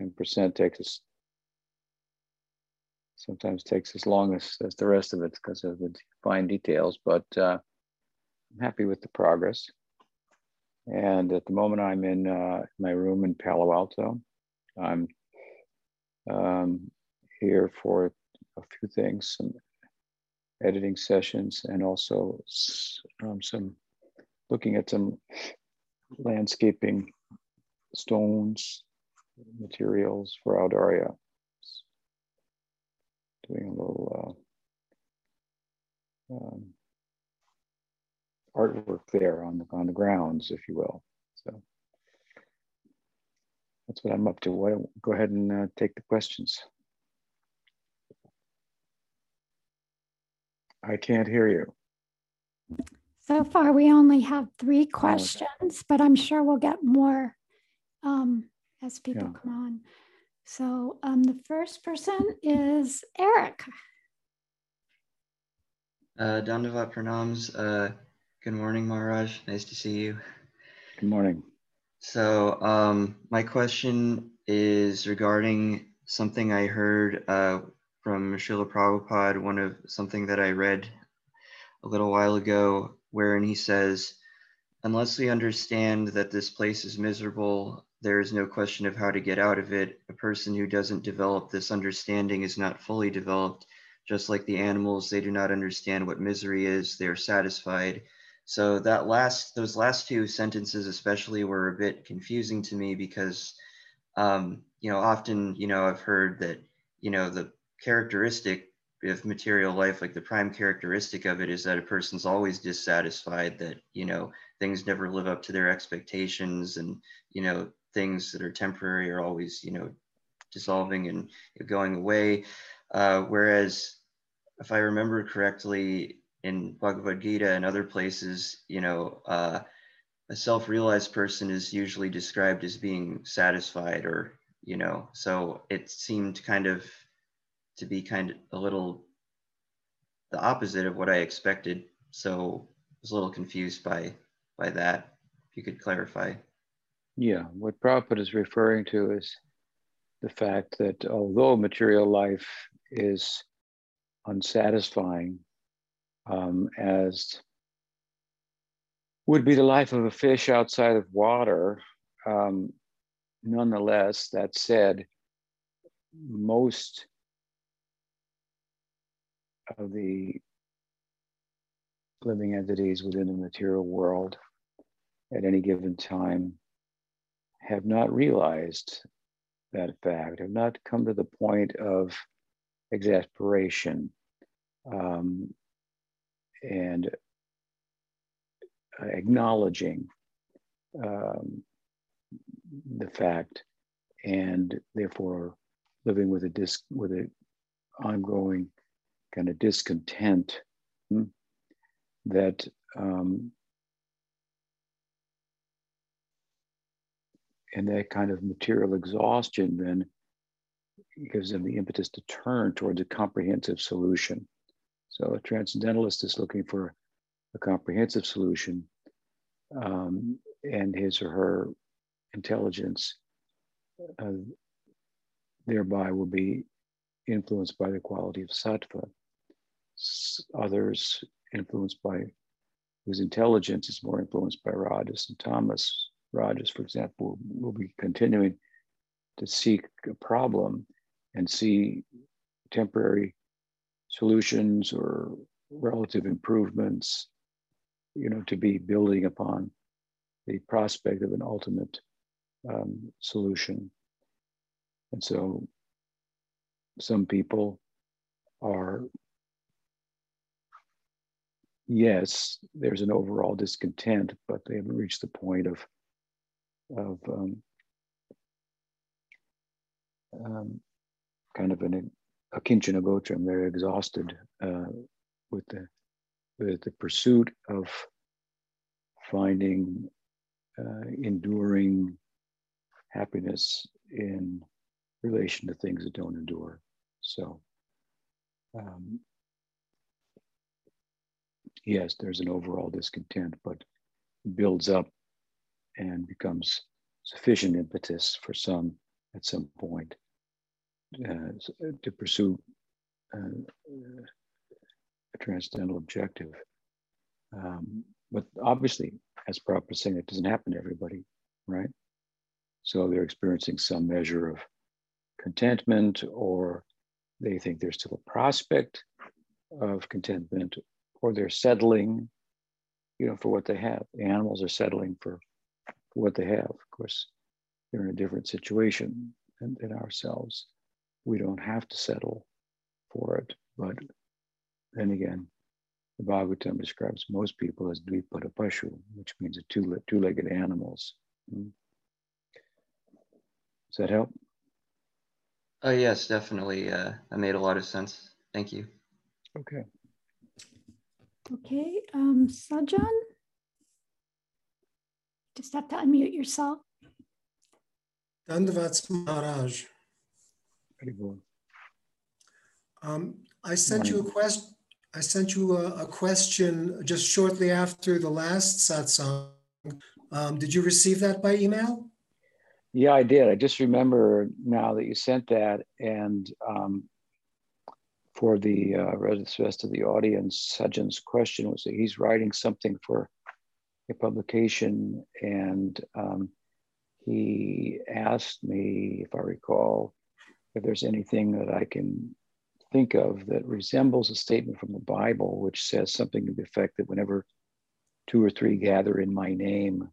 10% takes us sometimes takes as long as, as the rest of it because of the fine details, but uh, I'm happy with the progress. And at the moment, I'm in uh, my room in Palo Alto. I'm um, here for a few things, some editing sessions, and also um, some looking at some landscaping stones, materials for Audarya. Doing a little uh, um, artwork there on the on the grounds, if you will. So that's what I'm up to. Why don't go ahead and uh, take the questions. I can't hear you. So far, we only have three questions, but I'm sure we'll get more um, as people yeah. come on. So um, the first person is Eric. Uh, Dandavat Pranams. Uh, good morning, Maharaj. Nice to see you. Good morning. So um, my question is regarding something I heard uh, from Srila Prabhupada, one of something that I read a little while ago, wherein he says, unless we understand that this place is miserable, there is no question of how to get out of it. A person who doesn't develop this understanding is not fully developed. Just like the animals, they do not understand what misery is, they are satisfied. So that last, those last two sentences especially were a bit confusing to me because, um, you know, often, you know, I've heard that, you know, the characteristic of material life, like the prime characteristic of it is that a person's always dissatisfied, that, you know, things never live up to their expectations and, you know, things that are temporary are always, you know, dissolving and going away. Uh, whereas if I remember correctly, in Bhagavad Gita and other places, you know, uh, a self-realized person is usually described as being satisfied or, you know, so it seemed kind of to be kind of a little the opposite of what I expected. So I was a little confused by by that. If you could clarify. Yeah, what Prabhupada is referring to is the fact that although material life is unsatisfying, um, as would be the life of a fish outside of water, um, nonetheless, that said, most of the living entities within the material world at any given time have not realized that fact, have not come to the point of exasperation. Um, and acknowledging um, the fact and therefore living with a dis with an ongoing kind of discontent hmm, that um, and that kind of material exhaustion then gives them the impetus to turn towards a comprehensive solution. So a transcendentalist is looking for a comprehensive solution, um, and his or her intelligence uh, thereby will be influenced by the quality of sattva. Others influenced by whose intelligence is more influenced by rajas and tamas Rajas, for example, will be continuing to seek a problem and see temporary solutions or relative improvements, you know, to be building upon the prospect of an ultimate um, solution. And so some people are, yes, there's an overall discontent, but they haven't reached the point of of um, um, kind of an a kinchana gotram. They're exhausted uh, with the with the pursuit of finding uh, enduring happiness in relation to things that don't endure. So, um, yes, there's an overall discontent, but builds up and becomes sufficient impetus for some at some point uh, to pursue uh, a transcendental objective. Um, but obviously, as Prabhupada saying, it doesn't happen to everybody, right? So they're experiencing some measure of contentment, or they think there's still a prospect of contentment, or they're settling, you know, for what they have. The animals are settling for, for what they have. Of course, they're in a different situation than, than ourselves. We don't have to settle for it, but then again, the Bhagavatam describes most people as dvipada pashu, which means a two, two-legged animals. Hmm. Does that help? Oh yes, definitely. Uh, that made a lot of sense. Thank you. Okay. Okay, um, Sajjan? Just have to unmute yourself. Dandavats Maharaj. Very good. Um, I sent you a question. I sent you a, a, question just shortly after the last satsang. Um, did you receive that by email? Yeah, I did. I just remember now that you sent that, and um, for the uh, rest of the audience, Sajjan's question was that he's writing something for a publication, and um, he asked me, if I recall, if there's anything that I can think of that resembles a statement from the Bible, which says something to the effect that whenever two or three gather in my name,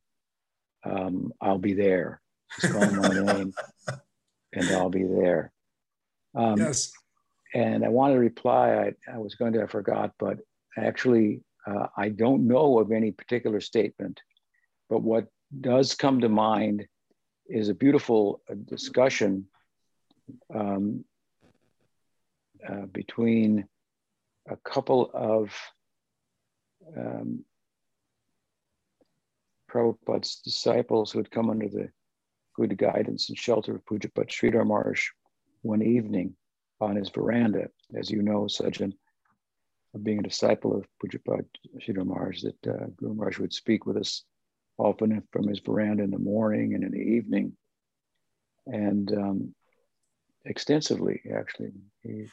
um, I'll be there. Just call my name, and I'll be there. Um, yes. And I wanted to reply. I, I was going to, I forgot, but actually, uh, I don't know of any particular statement. But what does come to mind is a beautiful uh, discussion um, uh, between a couple of um, Prabhupada's disciples who had come under the good guidance and shelter of Pujyapad Sridhar Maharaj one evening on his veranda. As you know, Sajjan, being a disciple of Pujyapad Sridhar Maharaj, that uh, Guru Maharaj would speak with us often from his veranda in the morning and in the evening. And um, extensively, actually. He,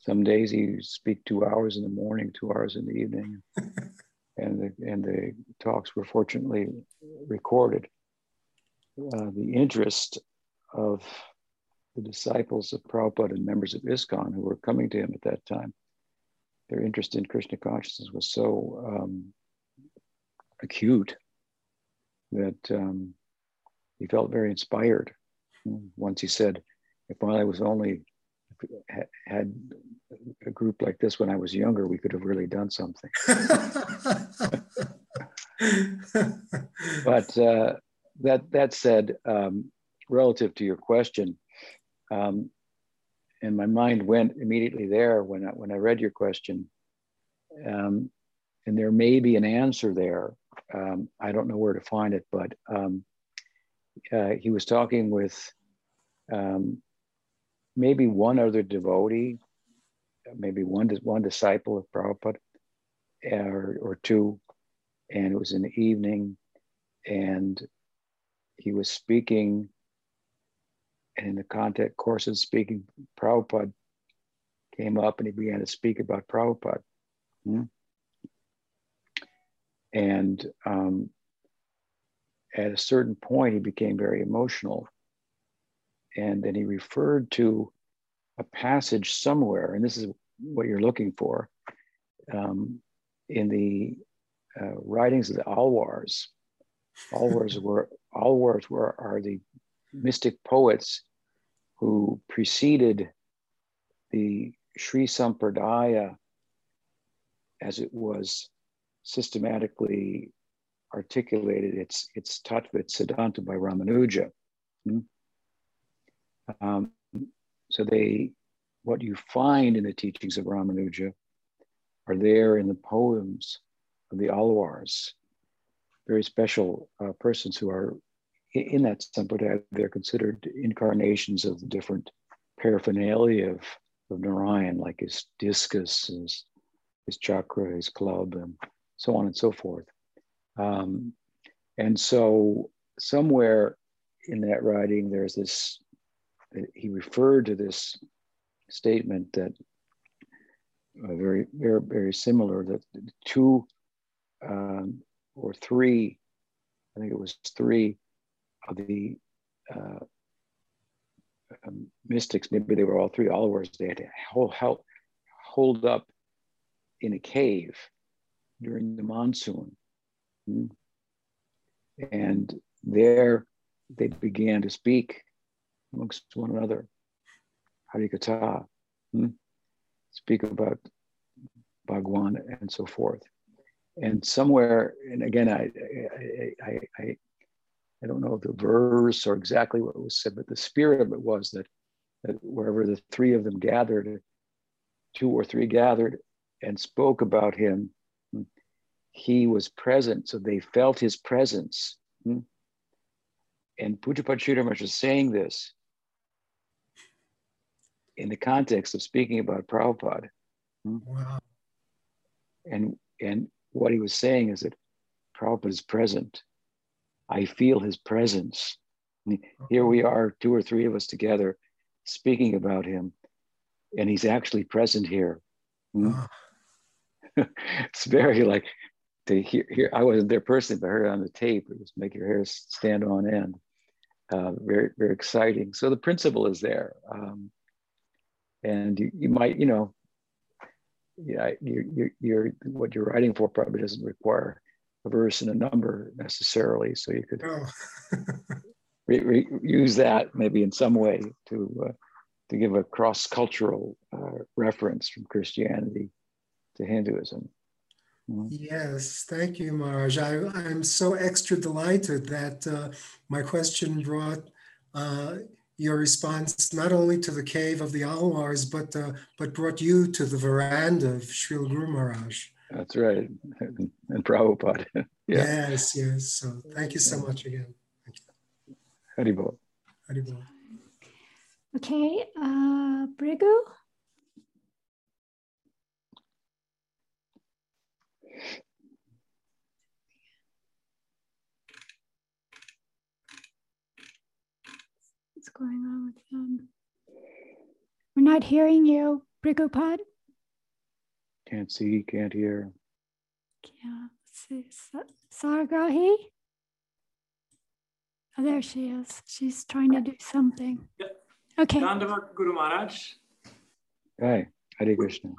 some days he speak two hours in the morning, two hours in the evening, and the and the talks were fortunately recorded. Uh, the interest of the disciples of Prabhupada and members of ISKCON who were coming to him at that time, their interest in Krishna consciousness was so um, acute that um, he felt very inspired. Once he said, if I was only had a group like this when I was younger, we could have really done something. but uh, that that said, um, relative to your question, um, and my mind went immediately there when I, when I read your question, um, and there may be an answer there. Um, I don't know where to find it, but um, uh, he was talking with um, maybe one other devotee, maybe one one disciple of Prabhupada, or, or two, and it was in the evening, and he was speaking, and in the context course of speaking, Prabhupada came up and he began to speak about Prabhupada. Hmm? And um, at a certain point, he became very emotional and then he referred to a passage somewhere, and this is what you're looking for um, in the uh, writings of the Alwars. Alwars were Alwars were are the mystic poets who preceded the Sri Sampradaya as it was systematically articulated its its tattva siddhanta by Ramanuja. Hmm? Um, so they, what you find in the teachings of Ramanuja are there in the poems of the Alwars, very special uh, persons who are in that sampradaya. They're considered incarnations of the different paraphernalia of, of Narayan, like his discus, his, his chakra, his club, and so on and so forth. Um, and so somewhere in that writing, there's this he referred to this statement that uh, very, very, very similar that two um, or three, I think it was three the uh, um, mystics, maybe they were all three followers, they had to hold, hold, hold up in a cave during the monsoon. Hmm? And there they began to speak amongst one another. Harikatha, hmm? speak about Bhagwan and so forth. And somewhere, and again, I, I, I, I, I don't know the verse or exactly what was said, but the spirit of it was that, that wherever the three of them gathered, two or three gathered and spoke about him, he was present. So they felt his presence. And Pujyapad Sridhar is saying this in the context of speaking about Prabhupada. Wow. And, and what he was saying is that Prabhupada is present. I feel his presence. Here we are, two or three of us together, speaking about him, and he's actually present here. Hmm? it's very like to hear, hear. I wasn't there personally, but I heard it on the tape. It was make your hair stand on end. Uh, very, very exciting. So the principle is there. Um, and you, you might, you know, yeah, you, you, you're what you're writing for probably doesn't require verse and a number necessarily. So you could oh. re, re, use that maybe in some way to uh, to give a cross cultural uh, reference from Christianity to Hinduism. Mm-hmm. Yes, thank you, Maharaj. I, am so extra delighted that uh, my question brought uh, your response not only to the cave of the Alwars, but uh, but brought you to the veranda of Srila Guru Maharaj. That's right, and Prabhupada. yeah. Yes, yes. So thank you so much again. Thank you. Haribol. Haribol. Okay, uh, Brigu. What's going on with them? We're not hearing you, Brigopod. Can't see, can't hear. Yeah, see. Saragrahi? Oh, there she is. She's trying to do something. Yeah. Okay. Dandavat Guru Maharaj. Hi, Hare Krishna.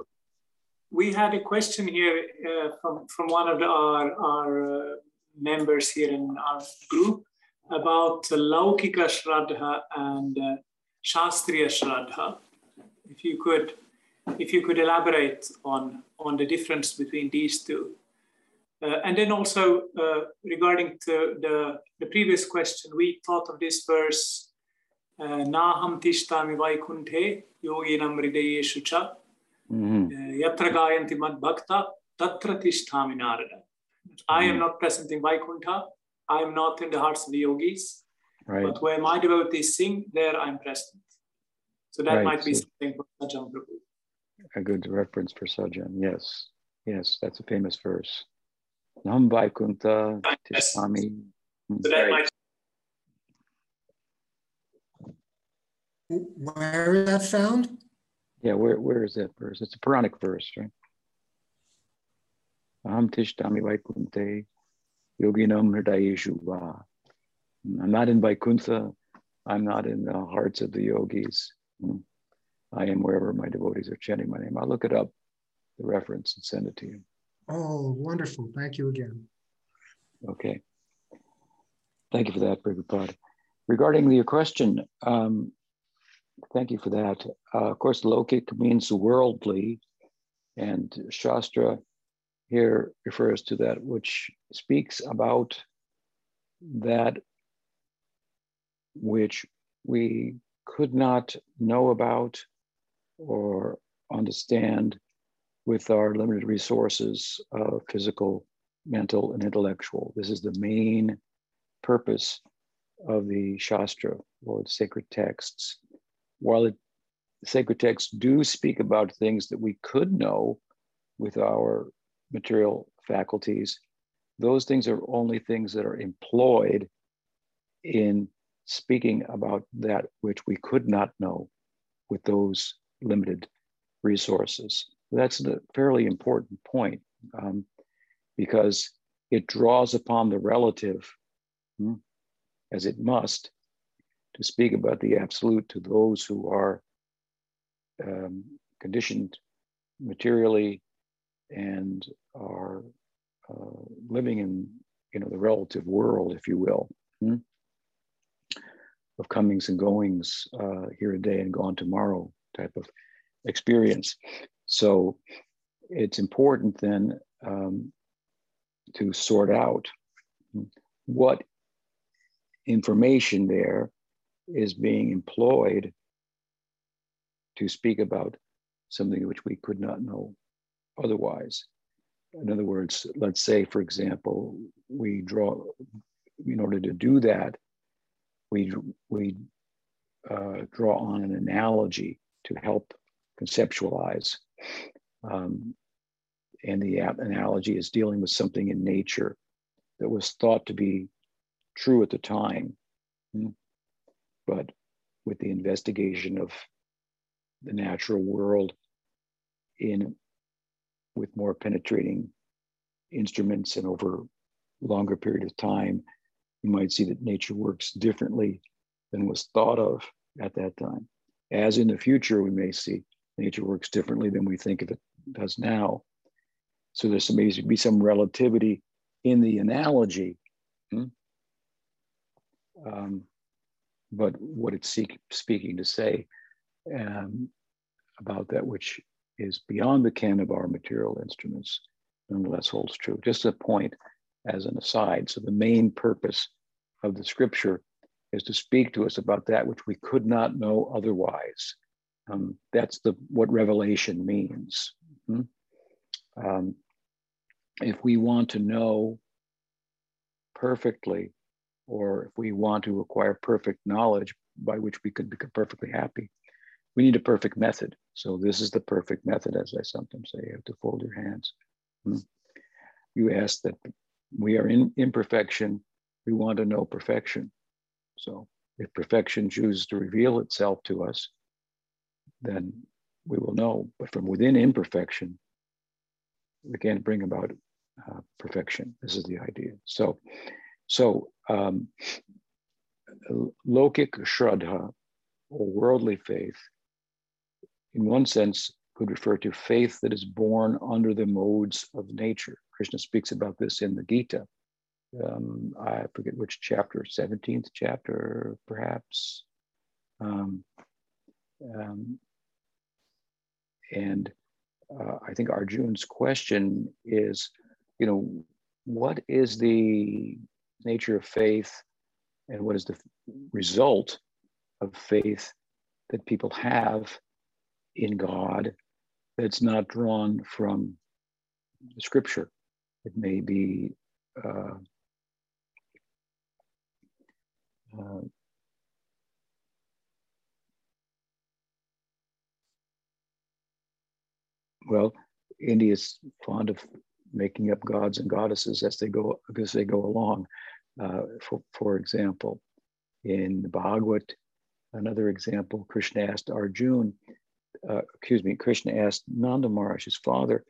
We had a question here uh, from, from one of the, our, our uh, members here in our group about Laukika Shraddha and uh, Shastriya Shraddha. If you could, if you could elaborate on, on the difference between these two. Uh, and then also uh, regarding to the, the previous question, we thought of this verse, uh, Naham tishtami vaikunthe yoginam hridayeshu cha mm-hmm. uh, yatra gayanti mad bhakta tatra tishtami narada. I am mm-hmm. not present in Vaikuntha, I am not in the hearts of the yogis, right. but where my devotees sing, there I'm present. So that right. might be so something for Sajjan Prabhu. A good reference for Sajjan, yes. Yes, that's a famous verse. Nam Vaikuntha Tisami. So Where is that found? Yeah, where, where is that verse? It's a Puranic verse, right? Aham Tishtami Vaikunte Yoginam Hridayeshu I'm not in Vaikuntha. I'm not in the hearts of the yogis. Hmm. I am wherever my devotees are chanting my name. I'll look it up, the reference, and send it to you. Oh, wonderful. Thank you again. Okay. Thank you for that, Prabhupada. Regarding your question, um, thank you for that. Uh, of course, Lokik means worldly, and Shastra here refers to that which speaks about that which we could not know about or understand with our limited resources of physical, mental, and intellectual. This is the main purpose of the Shastra or the sacred texts. While it, the sacred texts do speak about things that we could know with our material faculties, those things are only things that are employed in speaking about that which we could not know with those limited resources. That's a fairly important point um, because it draws upon the relative, hmm, as it must, to speak about the absolute to those who are um, conditioned materially and are uh, living in you know the relative world, if you will, hmm? of comings and goings uh, here today and gone tomorrow type of experience. So it's important then um, to sort out what information there is being employed to speak about something which we could not know otherwise. In other words, let's say, for example, we draw, in order to do that, we, we uh, draw on an analogy to help conceptualize. Um, and the analogy is dealing with something in nature that was thought to be true at the time. Hmm. But with the investigation of the natural world in with more penetrating instruments and over longer period of time, you might see that nature works differently than was thought of at that time. As in the future, we may see nature works differently than we think of it does now. So there's some be some relativity in the analogy. Hmm? Um, but what it's seek, speaking to say um, about that which is beyond the ken of our material instruments nonetheless holds true. Just a point as an aside. So the main purpose of the scripture is to speak to us about that which we could not know otherwise. Um, that's the what revelation means. hmm Um, if we want to know perfectly, or if we want to acquire perfect knowledge by which we could become perfectly happy, we need a perfect method. So this is the perfect method, as I sometimes say. You have to fold your hands. Hmm. You ask that we are in imperfection. We want to know perfection. So if perfection chooses to reveal itself to us, then we will know. But from within imperfection, we can't bring about uh, perfection. This is the idea. So, so um, lokik shraddha, or worldly faith, in one sense, could refer to faith that is born under the modes of nature. Krishna speaks about this in the Gita. Um, I forget which chapter, 17th chapter, perhaps. Um, um, and uh, I think Arjun's question is, you know, what is the nature of faith and what is the result of faith that people have in God that's not drawn from the scripture. It may be uh, uh, well, India is fond of making up gods and goddesses as they go as they go along. Uh, for, for example, in the Bhagavad, another example, Krishna asked Arjun, uh, excuse me, Krishna asked Nanda Maharaj, his father,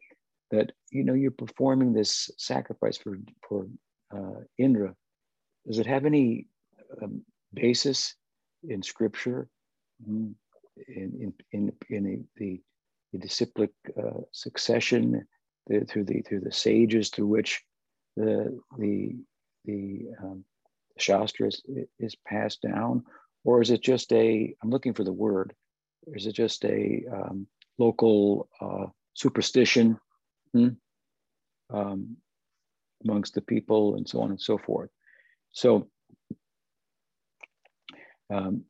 that you know you're performing this sacrifice for for uh, Indra. Does it have any um, basis in scripture, mm, in in in, in the the disciplic uh, succession the, through the through the sages through which the the the um, shastra is, is passed down, or is it just a? I'm looking for the word or is it just a um, local uh, superstition hmm? um, amongst the people and so on and so forth? So, um,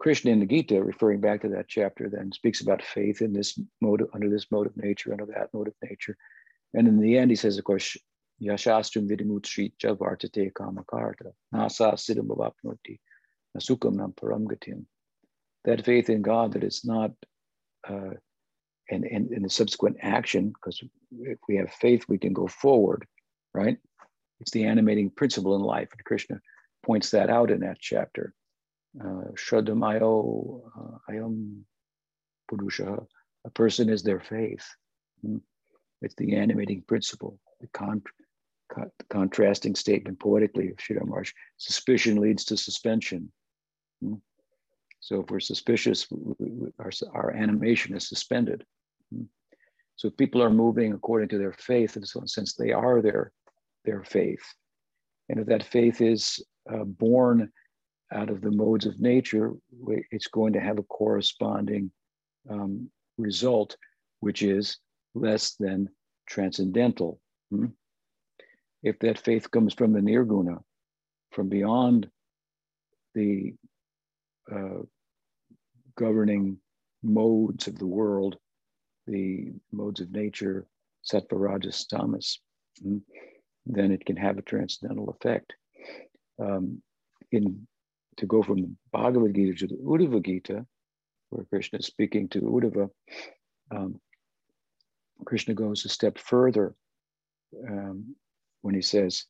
Krishna in the Gita, referring back to that chapter, then speaks about faith in this mode, under this mode of nature, under that mode of nature. And in the end, he says, of course, Yashastram vidimutshri vartate kamakarta, nasa siddham bhavapnoti Nasukam Paramgatim. That faith in God that it's not, uh, and, and the subsequent action, because if we have faith, we can go forward, right? It's the animating principle in life. And Krishna points that out in that chapter. Uh, uh, ayam purusha. A person is their faith. Hmm. It's the animating principle, the, con- con- contrasting statement poetically of Sridhar Maharaj. Suspicion leads to suspension. Hmm. So if we're suspicious, our, our animation is suspended. Hmm. So people are moving according to their faith, and so since they are their, their faith, and if that faith is uh, born out of the modes of nature, it's going to have a corresponding um, result, which is less than transcendental. Hmm? If that faith comes from the nirguna, from beyond the uh, governing modes of the world, the modes of nature, sattva, rajas, tamas, hmm, then it can have a transcendental effect. Um, in to go from the Bhagavad Gita to the Uddhava Gita, where Krishna is speaking to Uddhava, um, Krishna goes a step further um, when he says,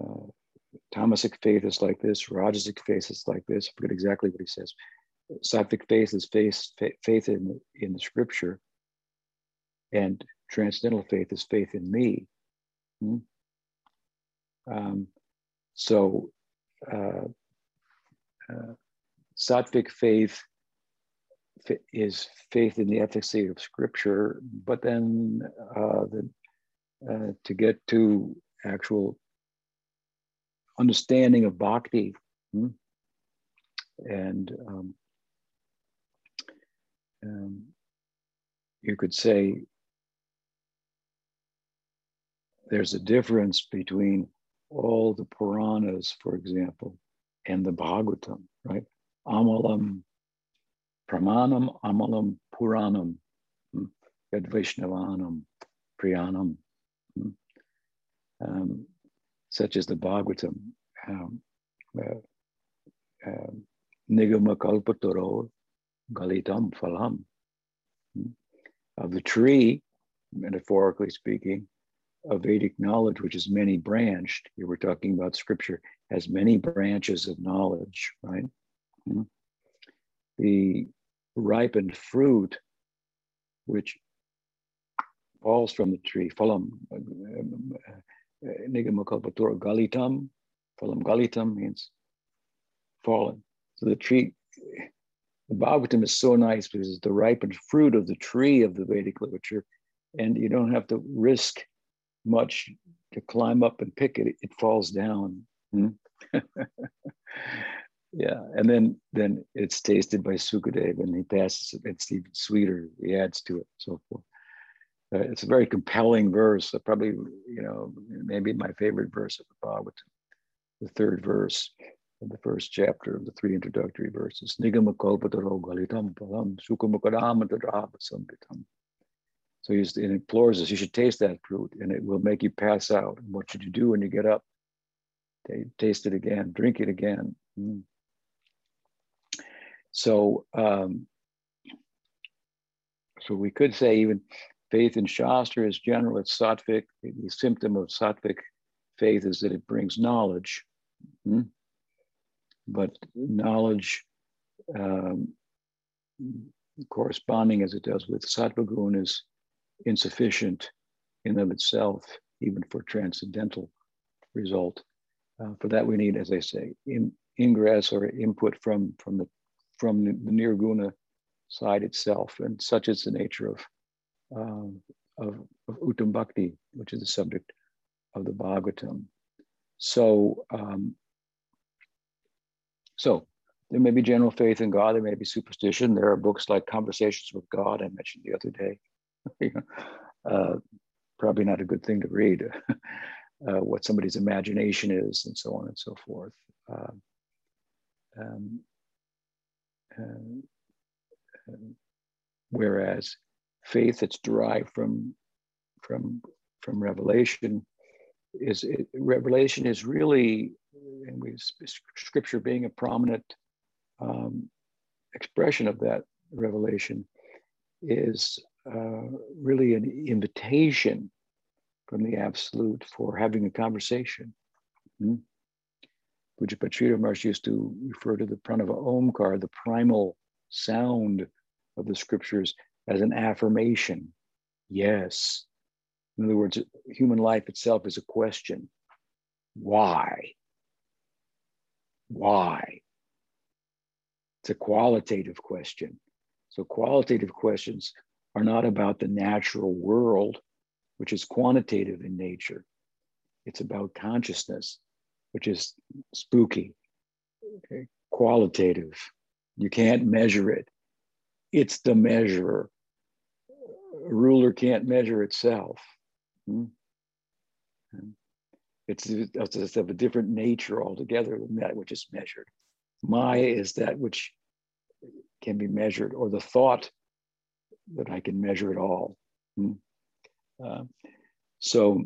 uh, Tamasic faith is like this, Rajasic faith is like this. I forget exactly what he says. Sattvic faith is faith, faith in, in the scripture, and transcendental faith is faith in me. Hmm? Um, so, uh, uh, sattvic faith is faith in the efficacy of scripture, but then uh, the, uh, to get to actual understanding of bhakti hmm? and um, um, you could say there's a difference between all the Puranas, for example, and the Bhagavatam, right? Amalam, Pramanam, Amalam, Puranam, hmm, Yad Vaishnavanam, Priyanam, hmm, um, such as the Bhagavatam, um, uh, uh, Nigama Kalpataro, Galitam Phalam. Hmm, of the tree, metaphorically speaking, of Vedic knowledge, which is many branched. Here we're talking about scripture has many branches of knowledge, right? Mm-hmm. The ripened fruit, which falls from the tree, phalam, nigamakalpatura galitam, phalam galitam means fallen. So the tree, the Bhagavatam is so nice because it's the ripened fruit of the tree of the Vedic literature, and you don't have to risk much to climb up and pick it, it falls down. Hmm? yeah, and then then it's tasted by Sukadev, and he passes it. It's even sweeter. He adds to it, so forth. Uh, it's a very compelling verse. Probably, you know, maybe my favorite verse of the Bhagavatam, the third verse of the first chapter of the three introductory verses. Palam. So it implores us, you should taste that fruit and it will make you pass out. And what should you do when you get up? Taste it again, drink it again. Mm. So, um, so we could say even faith in Shastra is general, it's sattvic. The symptom of sattvic faith is that it brings knowledge. Mm. But knowledge um, corresponding as it does with sattva is insufficient in of itself, even for transcendental result. Uh, for that, we need, as I say, in, ingress or input from from the from the, nirguna side itself, and such is the nature of um, of, of Uttam Bhakti, which is the subject of the Bhagavatam. So, um, so there may be general faith in God, there may be superstition. There are books like Conversations with God I mentioned the other day, uh, probably not a good thing to read, uh, what somebody's imagination is, and so on and so forth. Uh, um, um, whereas faith that's derived from from from revelation is it, revelation is really and we scripture being a prominent um, expression of that revelation is uh, really an invitation from the absolute for having a conversation. Hmm? Pujapachita Maharaj used to refer to the pranava omkar, the primal sound of the scriptures, as an affirmation. Yes. In other words, human life itself is a question. Why? Why? It's a qualitative question. So, qualitative questions are not about the natural world, which is quantitative in nature. It's about consciousness, which is spooky, okay? qualitative. You can't measure it. It's the measurer. A ruler can't measure itself. Hmm? It's, it's of a different nature altogether than that which is measured. Maya is that which can be measured, or the thought that I can measure it all. Hmm? Uh, so,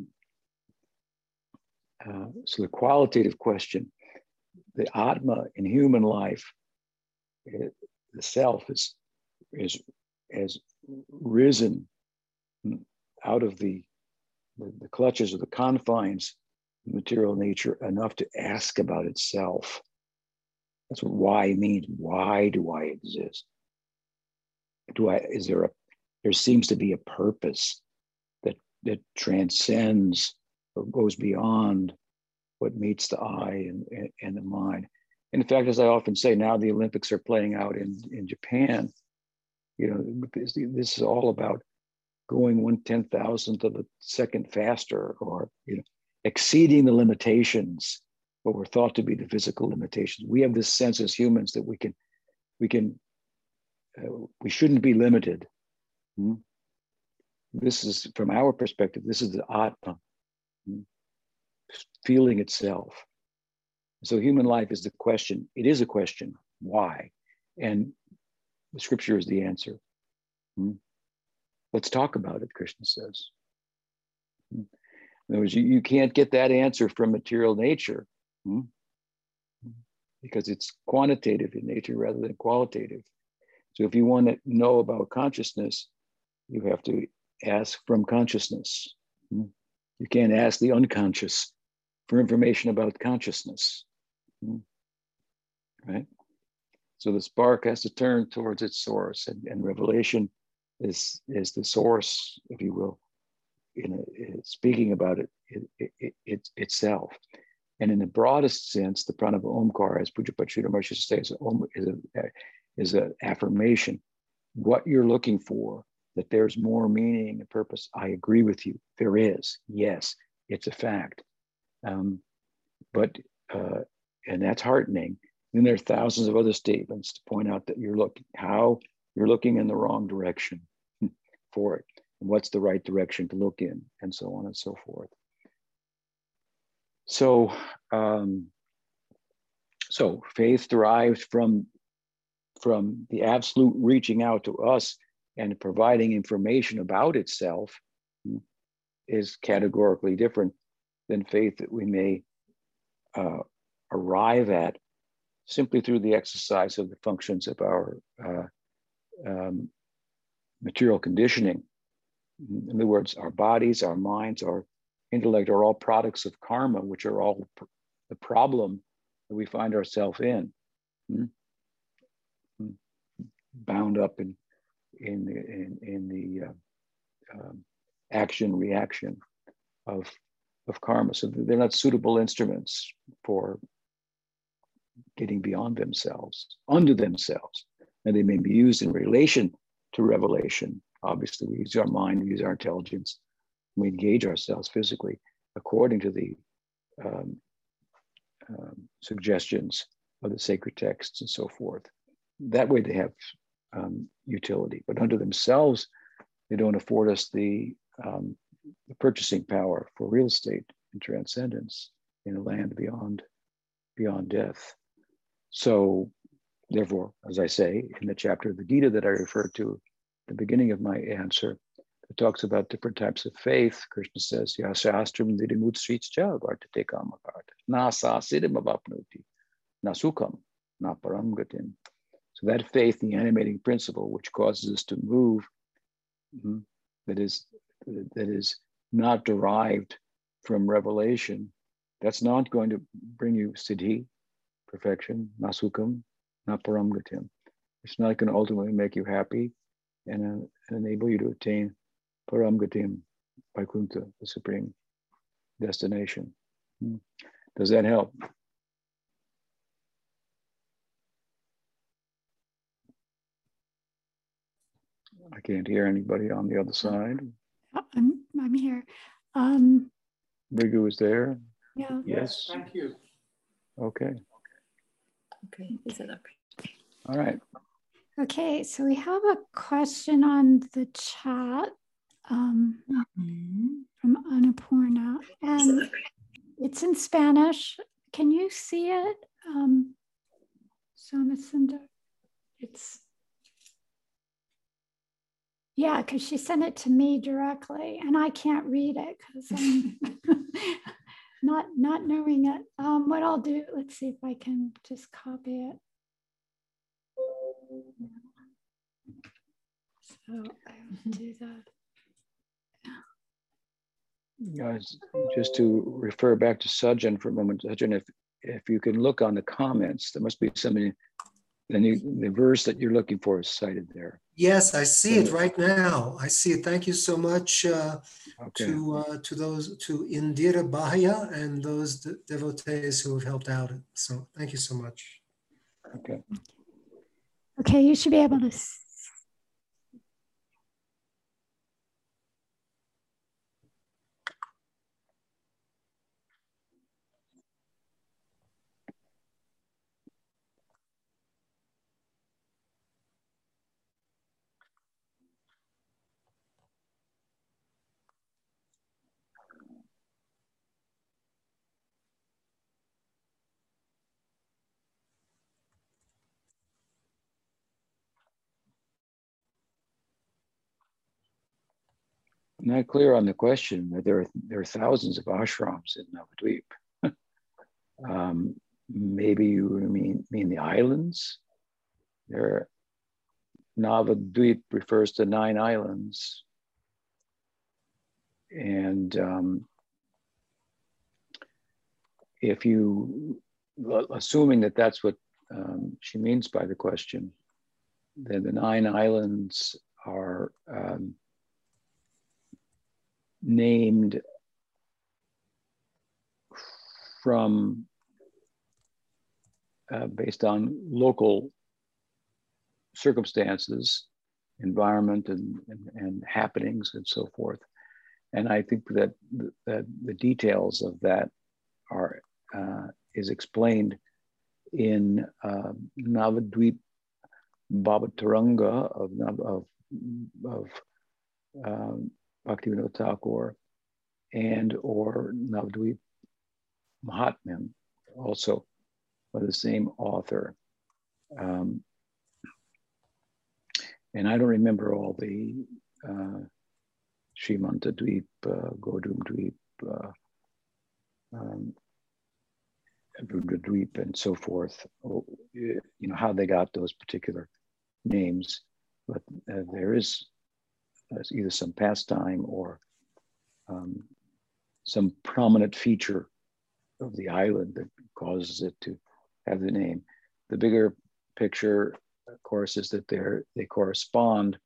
uh, so the qualitative question, the Atma in human life, it, the self is is has risen out of the, the, the clutches of the confines of material nature enough to ask about itself. That's what why means. Why do I exist? Do I is there a there seems to be a purpose that that transcends or goes beyond what meets the eye and, and, and the mind. And in fact, as I often say, now the Olympics are playing out in, in Japan. You know, this, this is all about going one ten thousandth of a second faster, or you know, exceeding the limitations, what were thought to be the physical limitations. We have this sense as humans that we can, we can, we shouldn't be limited. Hmm? This is from our perspective. This is the atma, hmm? feeling itself. So human life is the question. It is a question. Why? And the scripture is the answer. Hmm? Let's talk about it, Krishna says. Hmm? In other words, you, you can't get that answer from material nature hmm? because it's quantitative in nature rather than qualitative. So if you want to know about consciousness, you have to ask from consciousness. Hmm? You can't ask the unconscious for information about consciousness. Hmm? Right? So the spark has to turn towards its source, and, and revelation is, is the source, if you will, in a, speaking about it, it, it, it, itself. And in the broadest sense, the pranava omkar, as Pujapachita Maharshi says, is an is a affirmation. What you're looking for, that there's more meaning and purpose. I agree with you. There is. Yes, it's a fact. Um, but, uh, and that's heartening. Then there are thousands of other statements to point out that you're looking, how you're looking in the wrong direction for it and what's the right direction to look in, and so on and so forth. So, um, so faith derives from from the absolute reaching out to us and providing information about itself is categorically different than faith that we may uh, arrive at simply through the exercise of the functions of our uh, um, material conditioning. In other words, our bodies, our minds, our intellect are all products of karma, which are all pr- the problem that we find ourselves in, hmm? Bound up in in the in, in the uh, um, action reaction of of karma. So they're not suitable instruments for getting beyond themselves, under themselves, and they may be used in relation to revelation. Obviously, we use our mind, we use our intelligence, we engage ourselves physically according to the um, um, suggestions of the sacred texts and so forth. That way, they have um, utility, but unto themselves, they don't afford us the, um, the purchasing power for real estate and transcendence in a land beyond beyond death. So Therefore, as I say in the chapter of the Gita that I referred to the beginning of my answer, it talks about different types of faith. Krishna says, Yasastram didimutshritcha vartate kamakart. Na sasidim avapnuti. Na sukam. Na paramgatim. So that faith, the animating principle, which causes us to move, mm-hmm, that is that is not derived from revelation, that's not going to bring you siddhi, perfection, nasukam, not paramgatim. It's not going to ultimately make you happy and uh, enable you to attain paramgatim, vaikuntha, the supreme destination. Hmm. Does that help? I can't hear anybody on the other side. Oh, I'm, I'm here. Um, Rigu is there? yeah. Yes. Thank you. Okay. Okay, is it up? All right. Okay, so we have a question on the chat um, from Annapurna, and it's in Spanish. Can you see it, um, Somacinda? It's yeah, because she sent it to me directly, and I can't read it because I'm not not knowing it. Um, what I'll do, let's see if I can just copy it. So I will do that. Guys, just to refer back to Sajjan for a moment, Sajjan, if, if you can look on the comments, there must be something, then you, the verse that you're looking for is cited there. Yes, I see it right now. I see it. Thank you so much uh, Okay. to uh, to those to Indira Bahia and those de- devotees who have helped out. So thank you so much. Okay. Okay, you should be able to. Not clear on the question. that There are, there are thousands of ashrams in Navadvip. um, maybe you mean, mean the islands? There, Navadvip refers to nine islands. And um, if you, assuming that that's what um, she means by the question, then the nine islands are um, named from uh, based on local circumstances, environment, and, and, and happenings, and so forth. And I think that the, that the details of that are uh, is explained in uh, Navadvip Bhava Taranga of of of um, Bhaktivinoda Thakur and or Navadvip Mahatmyam, also by the same author. Um, and I don't remember all the uh, Shimanta Dweep, uh, Godrum Dweep, uh, um, Dweep, and so forth. You know how they got those particular names, but uh, there is uh, either some pastime or um, some prominent feature of the island that causes it to have the name. The bigger picture, of course, is that they correspond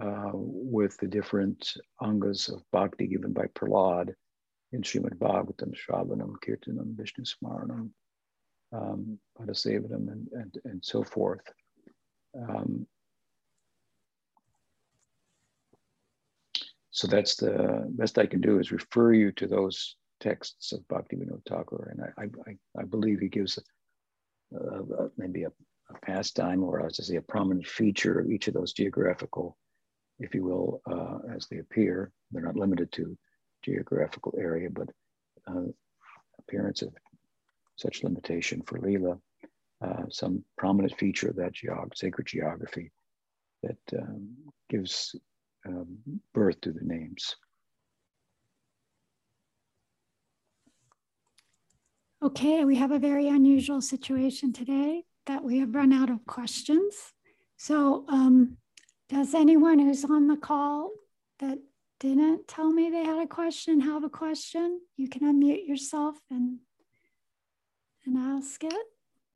uh, with the different angas of bhakti given by Prahlad in Srimad Bhagavatam, Shravanam, Kirtanam, Vishnu Smaranam, um, and, and, and so forth. Um, so that's the best I can do is refer you to those texts of Bhaktivinoda Thakur, and I, I, I believe he gives a, a, a- maybe a, pastime or as I say a prominent feature of each of those geographical, if you will, uh, as they appear. They're not limited to geographical area, but uh, appearance of such limitation for Leela, uh, some prominent feature of that geog- sacred geography that um, gives um, birth to the names. Okay, we have a very unusual situation today that we have run out of questions. So um, does anyone who's on the call that didn't tell me they had a question have a question, you can unmute yourself and and ask it.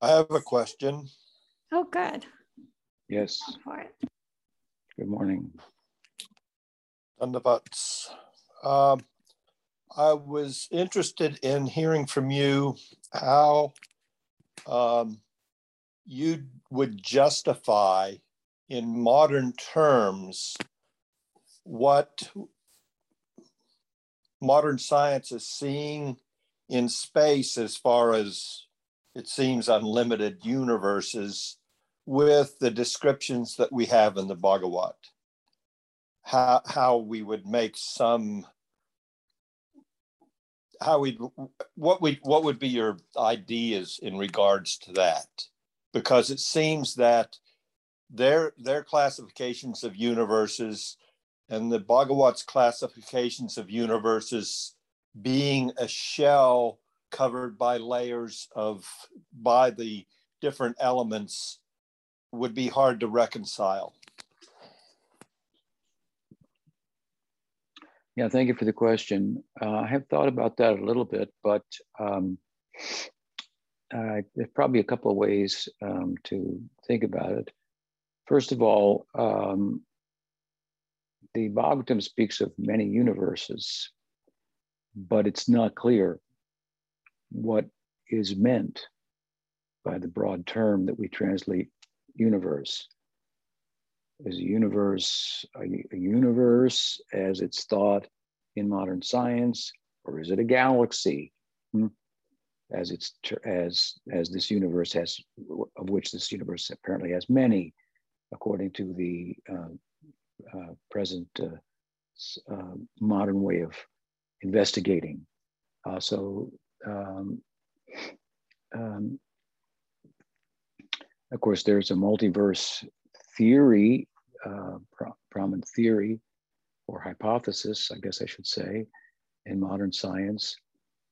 I have a question. Oh, good. Yes. Go for it. Good morning. Dandavats. Um, I was interested in hearing from you how um, you would justify in modern terms what modern science is seeing in space as far as it seems unlimited universes with the descriptions that we have in the Bhagavat. How, how we would make some how we what we what would be your ideas in regards to that because it seems that their their classifications of universes and the Bhagavat's classifications of universes being a shell covered by layers of by the different elements would be hard to reconcile. Yeah, thank you for the question. Uh, I have thought about that a little bit, but um, uh, there's probably a couple of ways um, to think about it. First of all, um, the Bhagavatam speaks of many universes, but it's not clear what is meant by the broad term that we translate universe. Is a universe a, a universe as it's thought in modern science, or is it a galaxy? Hmm? As it's as as this universe has, of which this universe apparently has many, according to the uh, uh, present uh, uh modern way of investigating. Uh, so um, um, of course, there's a multiverse theory, uh, prominent theory or hypothesis, I guess I should say, in modern science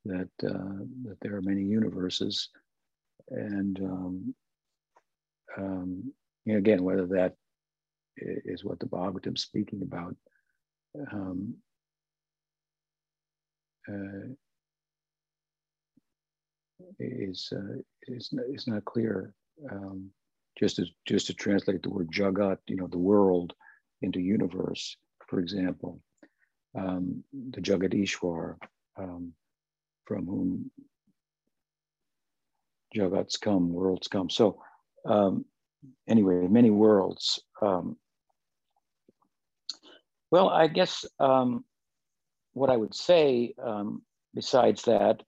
that uh, that there are many universes, and um, um, you know, again, whether that is what the Bhagavatam's speaking about. Um, uh, is uh, is is not clear. Um, just as just to translate the word jagat, you know, the world into universe, for example, um, the Jagadishwar, um, from whom jagats come, worlds come. So um, anyway, many worlds. Um, well, I guess um, what I would say um, besides that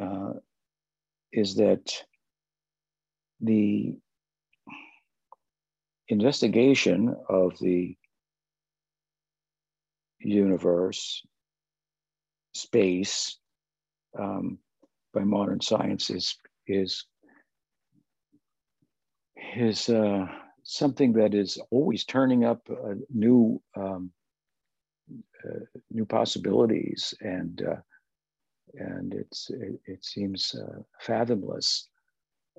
uh, is that the investigation of the universe, space, um, by modern science is is is uh, something that is always turning up uh, new um, uh, new possibilities and uh, and it's it, it seems uh, fathomless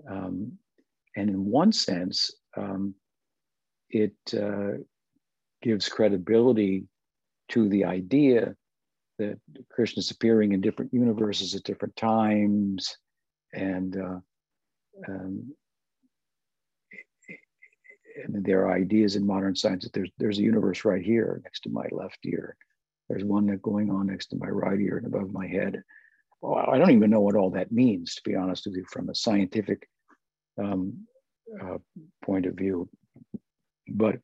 um, and in one sense um, it uh, gives credibility to the idea that Krishna is appearing in different universes at different times and uh, um, and there are ideas in modern science that there's there's a universe right here next to my left ear. There's one that going on next to my right ear and above my head. Well, I don't even know what all that means, to be honest with you, from a scientific um, uh, point of view. But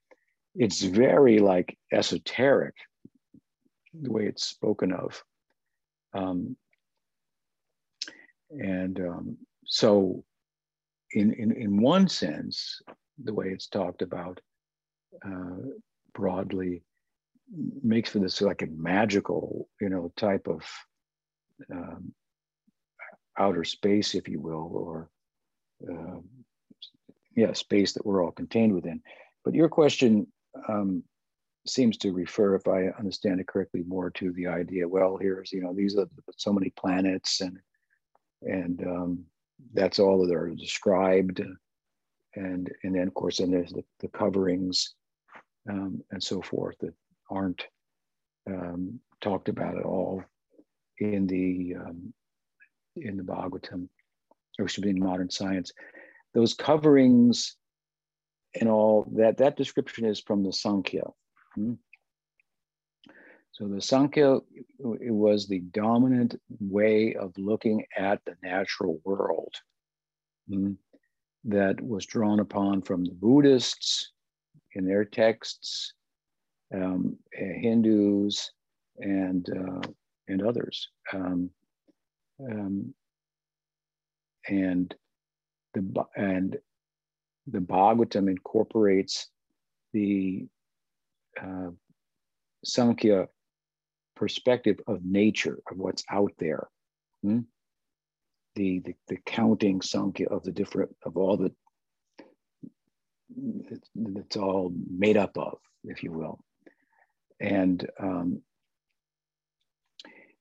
it's very like esoteric the way it's spoken of. Um, and um, so, in, in, in one sense, the way it's talked about uh, broadly makes for this like a magical, you know, type of um, outer space, if you will, or uh, yeah, space that we're all contained within. But your question um, seems to refer, if I understand it correctly, more to the idea. Well, here's you know these are so many planets, and and um, that's all that are described and and then of course then there's the, the coverings um, and so forth that aren't um, talked about at all in the um, in the Bhagavatam, or should be in modern science. Those coverings and all that that description is from the Sankhya. Hmm? So the Sankhya it was the dominant way of looking at the natural world hmm, that was drawn upon from the Buddhists in their texts, um, Hindus, and uh, and others. Um, um, and the and the Bhagavatam incorporates the uh, Sankhya perspective of nature, of what's out there. Hmm? The, the, the counting Sankhya of the different, of all the, it's all made up of, if you will. And um,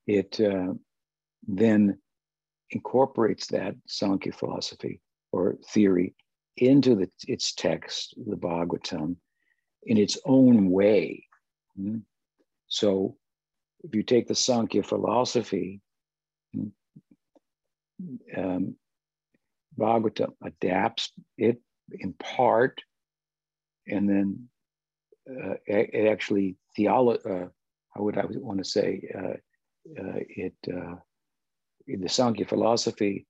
it uh, then incorporates that Sankhya philosophy or theory into the, its text, the Bhagavatam, in its own way. Hmm? So if you take the Sankhya philosophy, hmm, um, Bhagavatam adapts it in part, and then uh, it actually theology. Uh, how would I want to say uh it? Uh, the Sankhya philosophy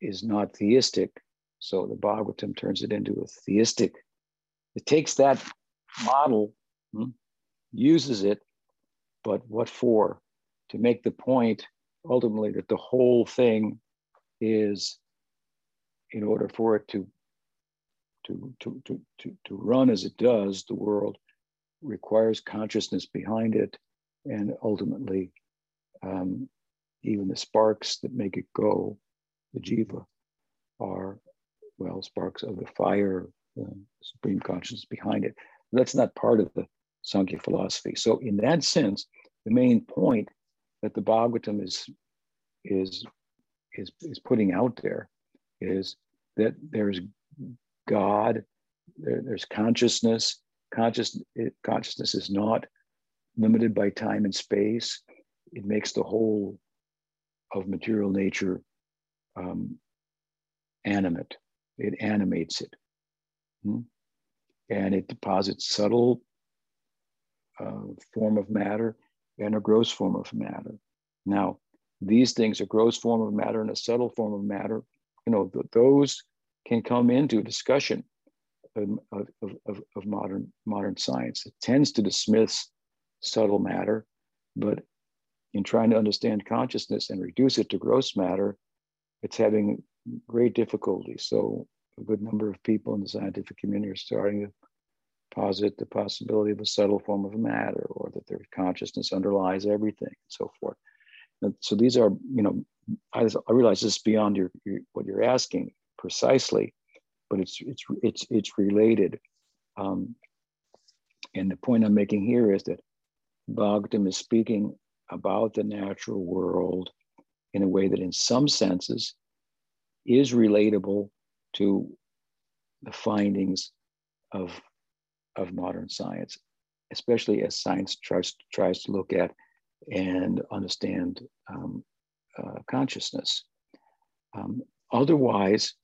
is not theistic, so the Bhagavatam turns it into a theistic. It takes that model, hmm, uses it, but what for? To make the point ultimately that the whole thing is, in order for it to, to, to, to, to run as it does, the world requires consciousness behind it. And ultimately, um, even the sparks that make it go, the jiva, are well, sparks of the fire, the supreme consciousness behind it. That's not part of the Sankhya philosophy. So, in that sense, the main point that the Bhagavatam is is is is putting out there is that there's God, there, there's consciousness. Conscious, consciousness is not limited by time and space. It makes the whole of material nature um, animate it animates it. Hmm? And it deposits subtle uh, form of matter and a gross form of matter. Now, these things, a gross form of matter and a subtle form of matter, you know, th- those can come into discussion of, of, of, of, modern, modern science. It tends to dismiss subtle matter, but in trying to understand consciousness and reduce it to gross matter, it's having great difficulty. So a good number of people in the scientific community are starting to posit the possibility of a subtle form of matter or that their consciousness underlies everything and so forth. And so these are, you know, I, I realize this is beyond your, your, what you're asking precisely, but it's it's it's it's related. Um, and the point I'm making here is that Bhagavatam is speaking about the natural world in a way that, in some senses, is relatable to the findings of, of modern science, especially as science tries, tries to look at and understand um, uh, consciousness. Um, otherwise,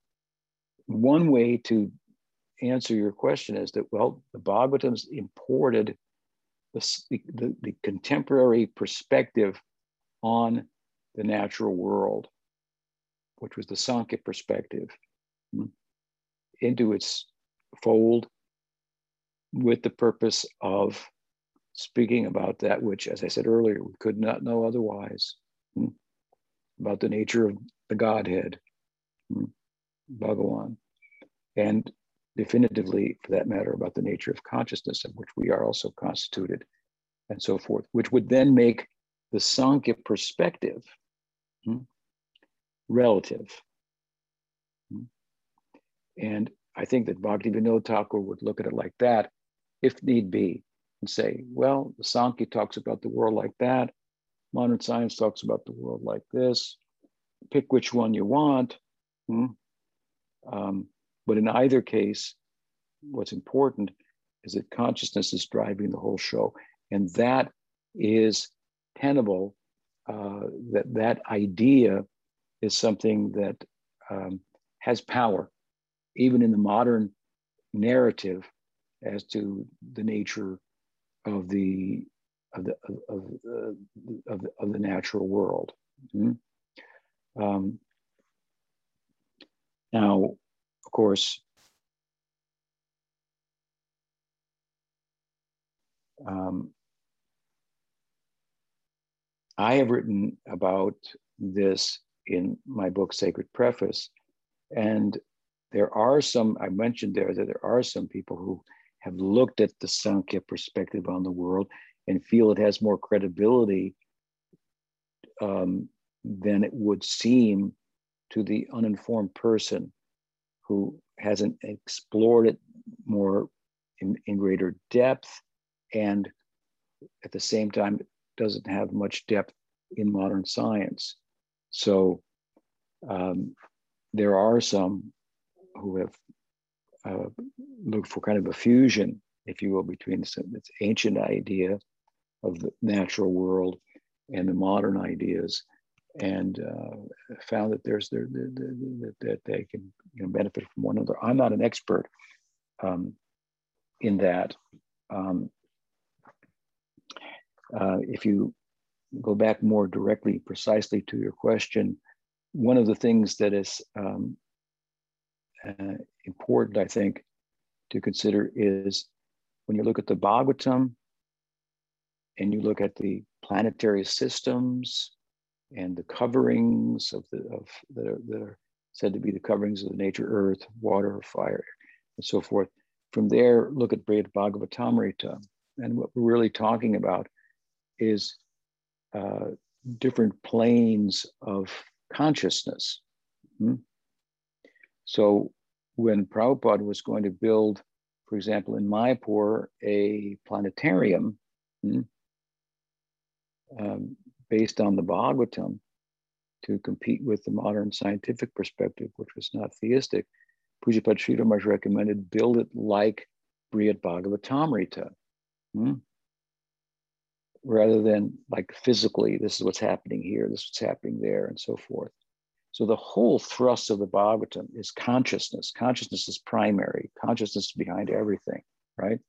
one way to answer your question is that, well, the Bhagavatam's imported the, the, the contemporary perspective on the natural world, which was the Sankhya perspective, hmm, into its fold with the purpose of speaking about that which, as I said earlier, we could not know otherwise hmm, about the nature of the Godhead, hmm, Bhagawan, and definitively, for that matter, about the nature of consciousness, of which we are also constituted, and so forth, which would then make the Sankhya perspective hmm, relative. Hmm. And I think that Bhaktivinoda Thakur would look at it like that, if need be, and say, well, the Sankhya talks about the world like that. Modern science talks about the world like this. Pick which one you want. Hmm? Um, but in either case, what's important is that consciousness is driving the whole show. And that is tenable. Uh, that that idea is something that um, has power, even in the modern narrative, as to the nature of the of the of, uh, of, the, of the natural world. Mm-hmm. Um, now, course, um, I have written about this in my book, Sacred Preface. And there are some, I mentioned there that there are some people who have looked at the Sankhya perspective on the world and feel it has more credibility um, than it would seem to the uninformed person who hasn't explored it more in, in greater depth and at the same time doesn't have much depth in modern science. So um, there are some who have uh, looked for kind of a fusion, if you will, between this, this ancient idea of the natural world and the modern ideas, and uh, found that there's there, that, that they can you know, benefit from one another. I'm not an expert um, in that. Um, uh, if you go back more directly, precisely to your question, one of the things that is um, uh, important, I think, to consider is when you look at the Bhagavatam and you look at the planetary systems and the coverings of the of that are, that are said to be the coverings of the nature, earth, water, fire, and so forth. From there, look at Brihad Bhagavatamrita. And what we're really talking about is uh, different planes of consciousness. Hmm? So when Prabhupada was going to build, for example, in Mayapur, a planetarium hmm, um, based on the Bhagavatam to compete with the modern scientific perspective, which was not theistic, Pujyapad Sridhar recommended build it like Brihad Bhagavatamrita. Hmm? rather than like physically, this is what's happening here, this is what's happening there, and so forth. So the whole thrust of the Bhagavatam is consciousness. Consciousness is primary. Consciousness is behind everything, right?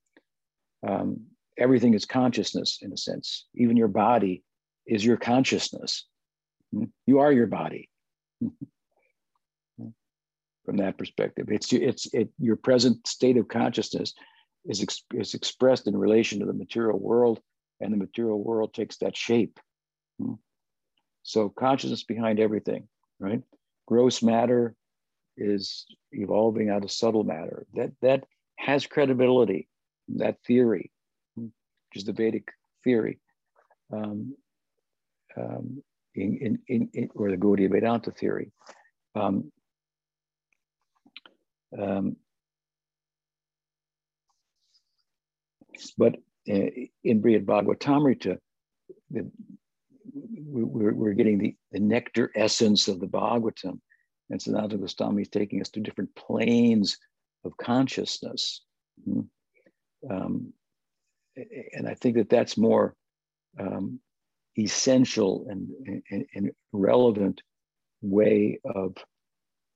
Um, everything is consciousness in a sense. Even your body is your consciousness. Hmm? You are your body. From that perspective, it's it's it, your present state of consciousness is, ex, is expressed in relation to the material world and the material world takes that shape. Hmm. So consciousness behind everything, right? Gross matter is evolving out of subtle matter. That that has credibility. That theory, hmm, which is the Vedic theory, um, um, in, in, in, in, or the Gaudiya Vedanta theory. Um, um, but uh, in Brihad Bhagavatamrita, the, we're, we're getting the, the nectar essence of the Bhagavatam. And Sanatana Goswami is taking us to different planes of consciousness. Hmm. Um, and I think that that's more um, essential and, and, and, relevant way of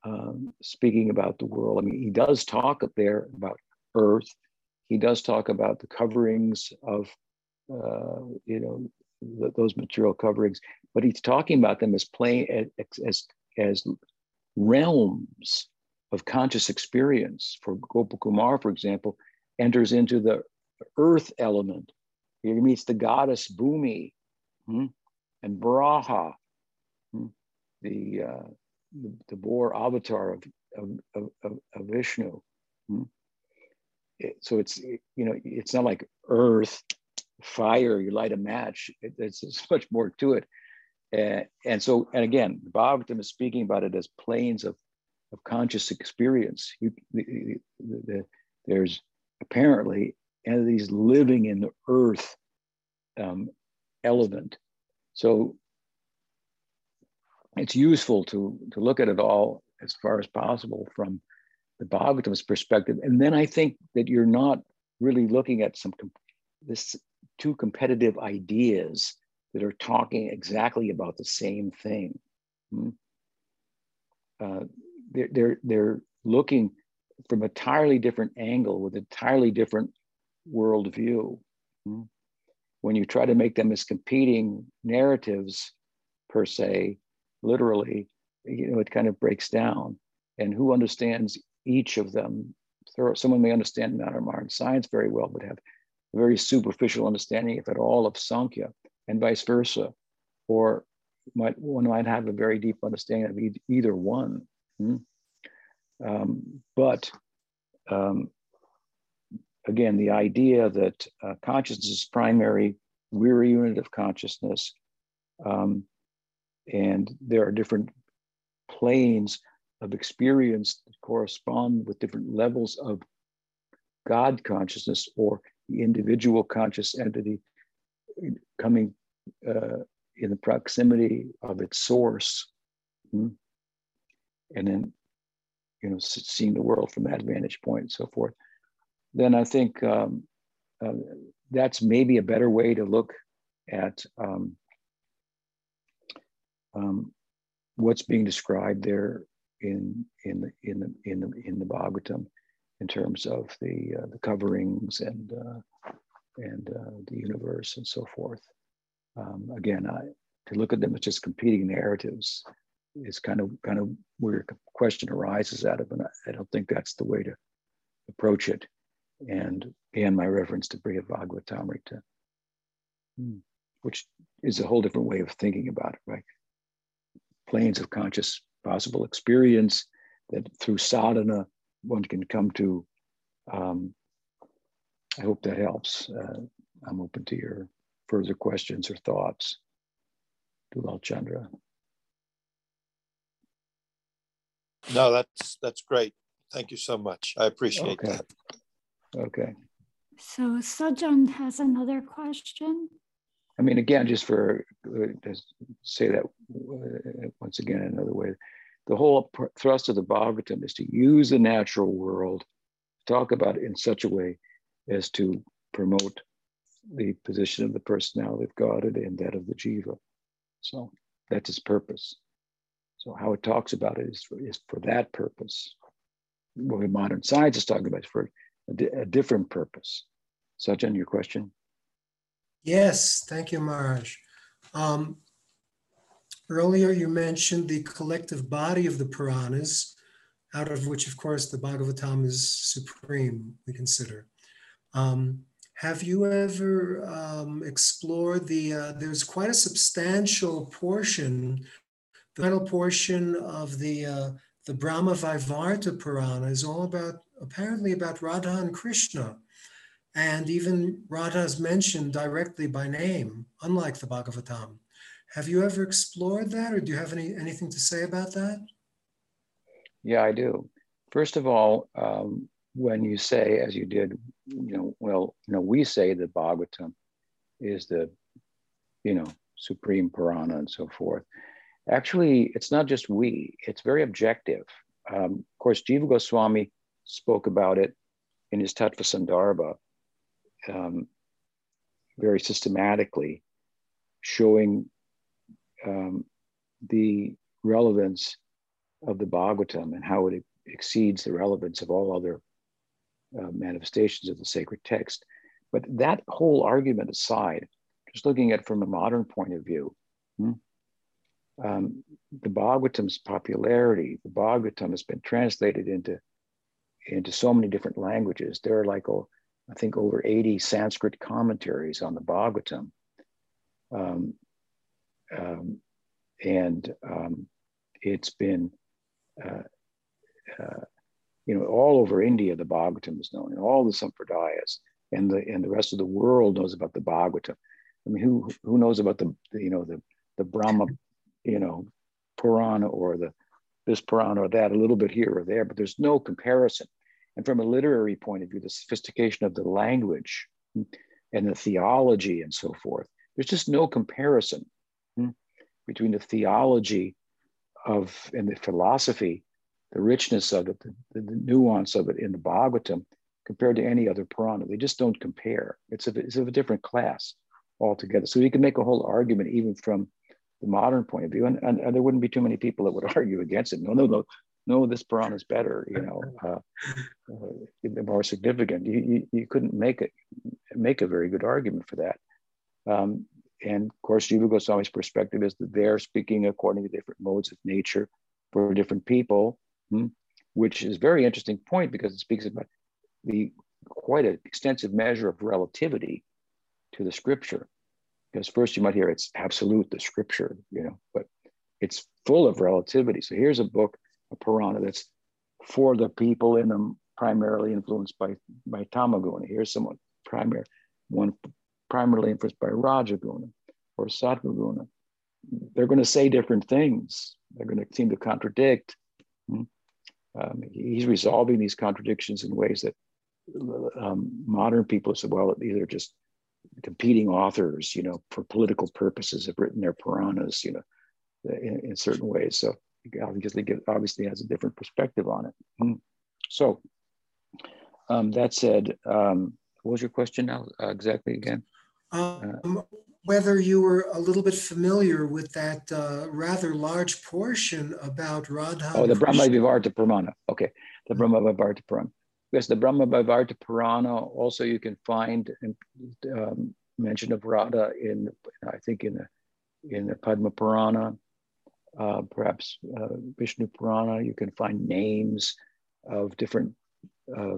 um, speaking about the world. I mean, he does talk up there about Earth he does talk about the coverings of, uh, you know, th- those material coverings, but he's talking about them as plain as, as, realms of conscious experience. For Gopakumar, for example, enters into the earth element. He meets the goddess Bhumi hmm, and Varaha, hmm, the, uh, the, the boar avatar of, of, of, of Vishnu. Hmm? So it's you know it's not like earth fire you light a match. It, it's, it's much more to it. And, and so and again bhagavatam is speaking about it as planes of of conscious experience. You, the, the, the, there's apparently entities living in the earth um, element so it's useful to to look at it all as far as possible from the Bhagavatam's perspective. And then I think that you're not really looking at some this two competitive ideas that are talking exactly about the same thing. Hmm? Uh, they're, they're, they're looking from an entirely different angle with entirely different worldview. Hmm? When you try to make them as competing narratives per se, literally, you know, it kind of breaks down. And who understands each of them? Someone may understand modern science very well, but have a very superficial understanding, if at all, of Sankhya, and vice versa. Or might, one might have a very deep understanding of e either one. Hmm? Um, but um, again, the idea that uh, consciousness is primary, we're a unit of consciousness, um, and there are different planes of experience that correspond with different levels of God consciousness or the individual conscious entity coming uh, in the proximity of its source. Hmm? And then, you know, seeing the world from that vantage point and so forth. Then I think um, uh, that's maybe a better way to look at um, um, what's being described there in in the in the in the in the Bhagavatam in terms of the uh, the coverings and uh, and uh, the universe and so forth. Um, again, I, to look at them as just competing narratives is kind of kind of where the question arises out of, and I, I don't think that's the way to approach it. And again, my reference to Brihat Bhagavatamrita, hmm, which is a whole different way of thinking about it, right? Planes of conscious possible experience that through sadhana one can come to. Um, I hope that helps. Uh, I'm open to your further questions or thoughts. Dulal Chandra. No, that's that's great. Thank you so much. I appreciate okay. that. Okay. So Sajjan has another question. I mean, again, just for uh, to say that uh, once again another way, the whole thrust of the Bhagavatam is to use the natural world, to talk about it in such a way as to promote the position of the personality of God and that of the jiva. So that's its purpose. So how it talks about it is for, is for that purpose. What modern science is talking about is for a, a different purpose. Sajjan, your question? Yes, thank you, Maharaj. Um, earlier you mentioned the collective body of the Puranas, out of which, of course, the Bhagavatam is supreme, we consider. Um, have you ever um, explored the, uh, there's quite a substantial portion, the final portion of the, uh, the Brahma Vaivarta Purana is all about, apparently about Radha and Krishna. And even Radha is mentioned directly by name, unlike the Bhagavatam. Have you ever explored that or do you have any, anything to say about that? Yeah, I do. First of all, um, when you say, as you did, you know, well, you know, we say that Bhagavatam is the, you know, supreme Purana and so forth. Actually, it's not just we, it's very objective. Um, of course, Jiva Goswami spoke about it in his Tattva Sandarbha um, very systematically, showing um, the relevance of the Bhagavatam and how it exceeds the relevance of all other uh, manifestations of the sacred text. But that whole argument aside, just looking at from a modern point of view, hmm, um, the Bhagavatam's popularity, the Bhagavatam has been translated into, into so many different languages. There are like, oh, I think, over 80 Sanskrit commentaries on the Bhagavatam. Um, um, and um, it's been uh, uh, you know, all over India, the Bhagavatam is known, and all the Sampradayas, and the and the rest of the world knows about the Bhagavatam. I mean, who who knows about the, the you know the the Brahma, you know, Purana or the this Purana or that, a little bit here or there, but there's no comparison. And from a literary point of view, the sophistication of the language and the theology and so forth, there's just no comparison hmm, between the theology of and the philosophy the richness of it, the, the, nuance of it in the Bhagavatam compared to any other Purana. They just don't compare. It's of, it's of a different class altogether. So you can make a whole argument even from the modern point of view, and, and, and there wouldn't be too many people that would argue against it. No, no, no, no, this Purana is better, you know, uh, uh, more significant. You, you, you, couldn't make it make a very good argument for that. Um, and of course, Jiva Goswami's perspective is that they're speaking according to different modes of nature for different people, hmm, which is a very interesting point because it speaks about the quite an extensive measure of relativity to the scripture. Because first you might hear it's absolute, the scripture, you know, but it's full of relativity. So here's a book a Purana that's for the people in them primarily influenced by, by Tamaguna. Here's someone primary, one primarily influenced by Rajaguna or Sattvaguna. They're going to say different things. They're going to seem to contradict. Hmm? Um, he's resolving these contradictions in ways that um, modern people said, well, these are just competing authors, you know, for political purposes have written their Puranas, you know, in, in certain ways. So obviously obviously has a different perspective on it. Hmm. So um, that said, um, what was your question now uh, exactly again? Um, uh, whether you were a little bit familiar with that uh, rather large portion about Radha. Oh, the Brahma Vivarta Purana. Okay, the mm-hmm. Brahma Vivarta Purana. Yes, the Brahma Vivarta Purana. Also, you can find um, mention of Radha in, I think, in the in the Padma Purana uh, perhaps uh, Vishnu Purana, you can find names of different uh,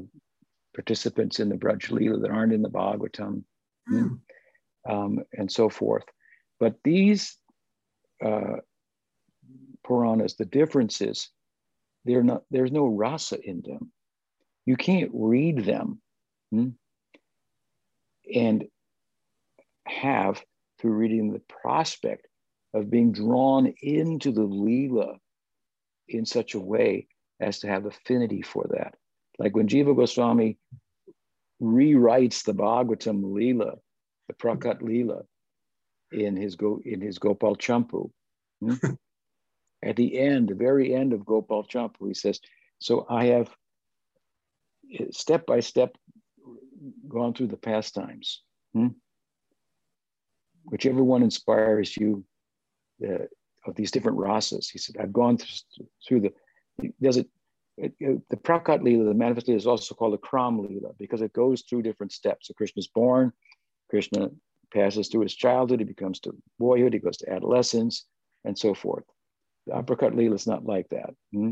participants in the Braj Leela that aren't in the Bhagavatam, mm. um, and so forth. But these uh, Puranas, the difference is they're not, there's no rasa in them. You can't read them hmm, and have, through reading the prospect, of being drawn into the Leela in such a way as to have affinity for that. Like when Jiva Goswami rewrites the Bhagavatam Leela, the Prakat Leela, in his go in his Gopal Champu. Hmm? At the end, the very end of Gopal Champu, he says, "So I have step by step gone through the pastimes. Hmm? Whichever one inspires you, the, of these different rasas. He said, I've gone through the, does it, it, it, the Prakat Leela, the manifest Leela is also called the Kram Leela because it goes through different steps. So Krishna is born, Krishna passes through his childhood, he becomes to boyhood, he goes to adolescence, and so forth. The Aprakat Leela is not like that. Hmm?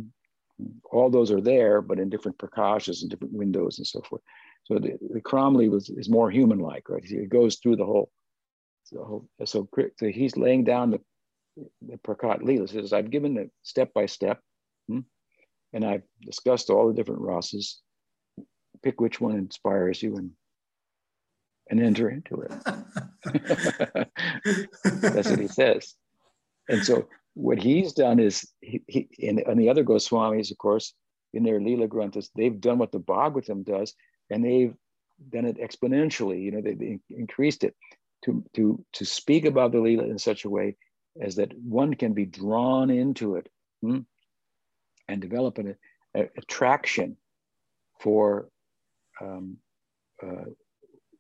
All those are there, but in different prakashas and different windows and so forth. So the, the Kram Leela is, is more human-like, right? It goes through the whole, the whole so, so he's laying down the the Prakat Leela says, I've given it step by step, hmm, and I've discussed all the different rasas. Pick which one inspires you and and enter into it. That's what he says. And so what he's done is, he, he and, and the other Goswamis, of course, in their Leela Granthas, they've done what the Bhagavatam does, and they've done it exponentially. You know, they, they increased it to, to, to speak about the Leela in such a way is that one can be drawn into it hmm, and develop an a, attraction for um, uh,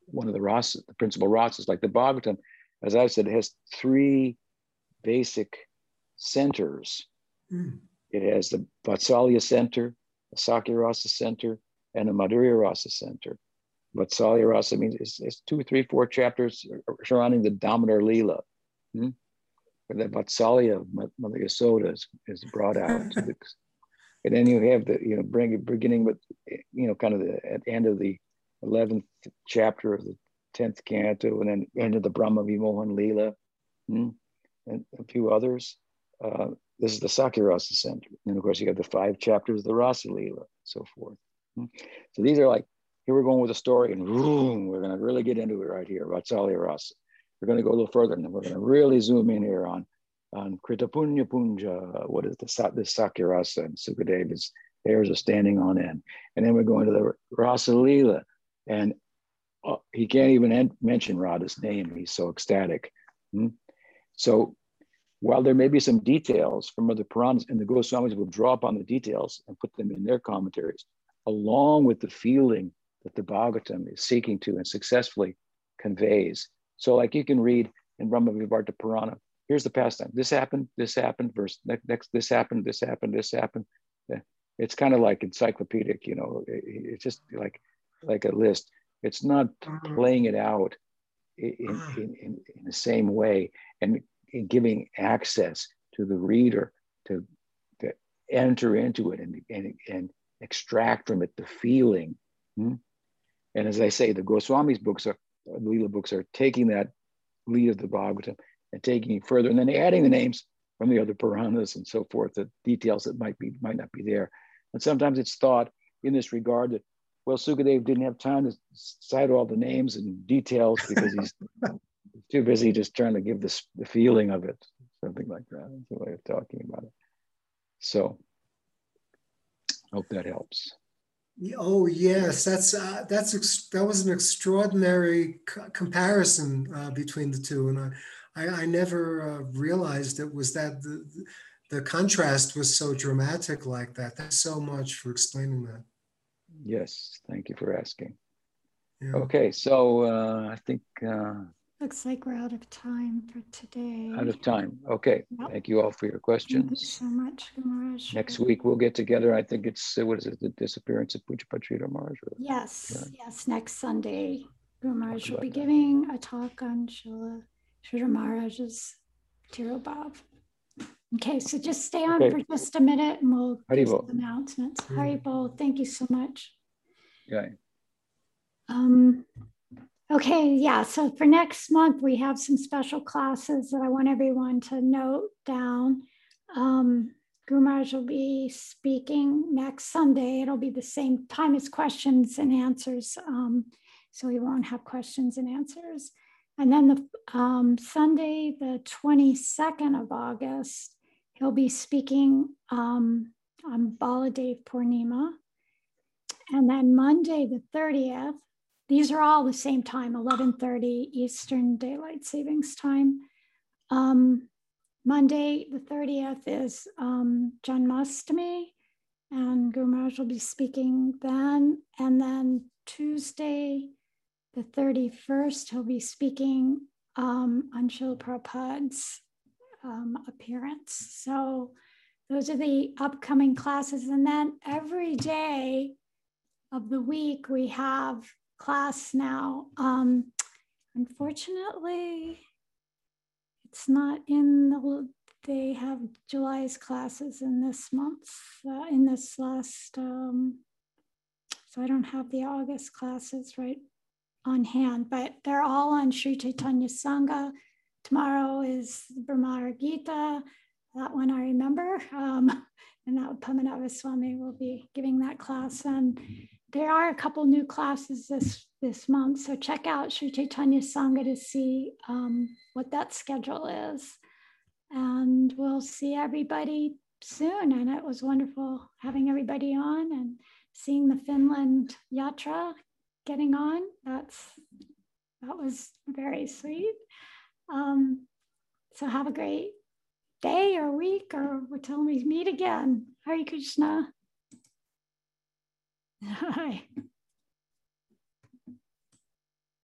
one of the rasas, the principal rasas, like the Bhagavatam, as I've said, it has three basic centers. Mm. It has the Vatsalya center, the Sakhya Rasa center, and the Madhurya Rasa center. Vatsalya Rasa means it's, it's, two, three, four chapters surrounding the Damodar Leela. Hmm? The Vatsalya of Mother Yasoda is, is brought out. The, and then you have the, you know, bring beginning with, you know, kind of the at the end of the 11th chapter of the 10th canto, and then end of the Brahma Vimohan Leela, hmm, and a few others. Uh, this is the Sakhya Rasa Center. And of course, you have the five chapters of the Rasa Leela, so forth. Hmm. So these are like, here we're going with a story, and boom, we're going to really get into it right here, Vatsalya Rasa. We're going to go a little further and we're going to really zoom in here on, on Kritapunya Punja, what is the this Sakirasa and Sukadeva's hairs are standing on end. And then we're going to the Rasa and uh, he can't even mention Radha's name. He's so ecstatic. Hmm? So while there may be some details from other Puranas, and the Goswamis will draw upon the details and put them in their commentaries, along with the feeling that the Bhagavatam is seeking to and successfully conveys. So, like you can read in Brahma Vivarta Purana, here's the pastime. This happened, this happened, verse next, next this happened, this happened, this happened. It's kind of like encyclopedic, you know, it's just like like a list. It's not Mm-hmm. playing it out in, in, in, in the same way and in giving access to the reader to, to enter into it and, and, and extract from it the feeling. Hmm? And as I say, the Goswami's books are, Leela books are taking that lead of the Bhagavatam and taking it further and then adding the names from the other Puranas and so forth, the details that might be might not be there. And sometimes it's thought in this regard that, well, Sukadev didn't have time to cite all the names and details because he's too busy just trying to give this the feeling of it, something like that. That's the way of talking about it. So, hope that helps. Oh yes, that's uh, that's ex- that was an extraordinary c- comparison uh, between the two, and I I, I never uh, realized it was that the the contrast was so dramatic like that. Thanks so much for explaining that. Yes, thank you for asking. Yeah. Okay, so uh, I think uh, Looks like we're out of time for today. out of time. Okay, Yep. thank you all for your questions. Thank you so much, Gumaraj. Next week we'll get together. I think it's uh, what is it? The disappearance of Pujapatrita Mars. or- Yes, yes, next Sunday, Gumaraj will be that. giving a talk on Srila Sridhar Maharaj's Tirobhav. Okay, so just stay on Okay. for just a minute and we'll do some announcements. Mm. Haribol, thank you so much. Yeah. Um, okay, yeah, so for next month, we have some special classes that I want everyone to note down. Um, Gumaraj will be speaking next Sunday. It'll be the same time as questions and answers. Um, so we won't have questions and answers. And then the um, Sunday, the 22nd of August, he'll be speaking um, on Baladev Purnima. And then Monday, the 30th, these are all the same time, 11:30 Eastern Daylight Savings Time. Um, Monday, the 30th is um, Janmashtami, and Gumaraj will be speaking then. And then Tuesday, the 31st, he'll be speaking um, on Srila Prabhupada's um, appearance. So those are the upcoming classes. And then every day of the week, we have class now. Um, unfortunately, it's not in the, they have July's classes in this month, uh, in this last, um, so I don't have the August classes right on hand, but they're all on Sri Chaitanya Sangha. Tomorrow is Bhramara Gita. That one I remember. Um, and that Pamanava Swami will be giving that class. And there are a couple new classes this this month, so check out Sri Chaitanya Sangha to see um, what that schedule is. And we'll see everybody soon. And it was wonderful having everybody on and seeing the Finland Yatra getting on. That's that was very sweet. Um, so have a great day or week or until we meet again. Hare Krishna. Hi.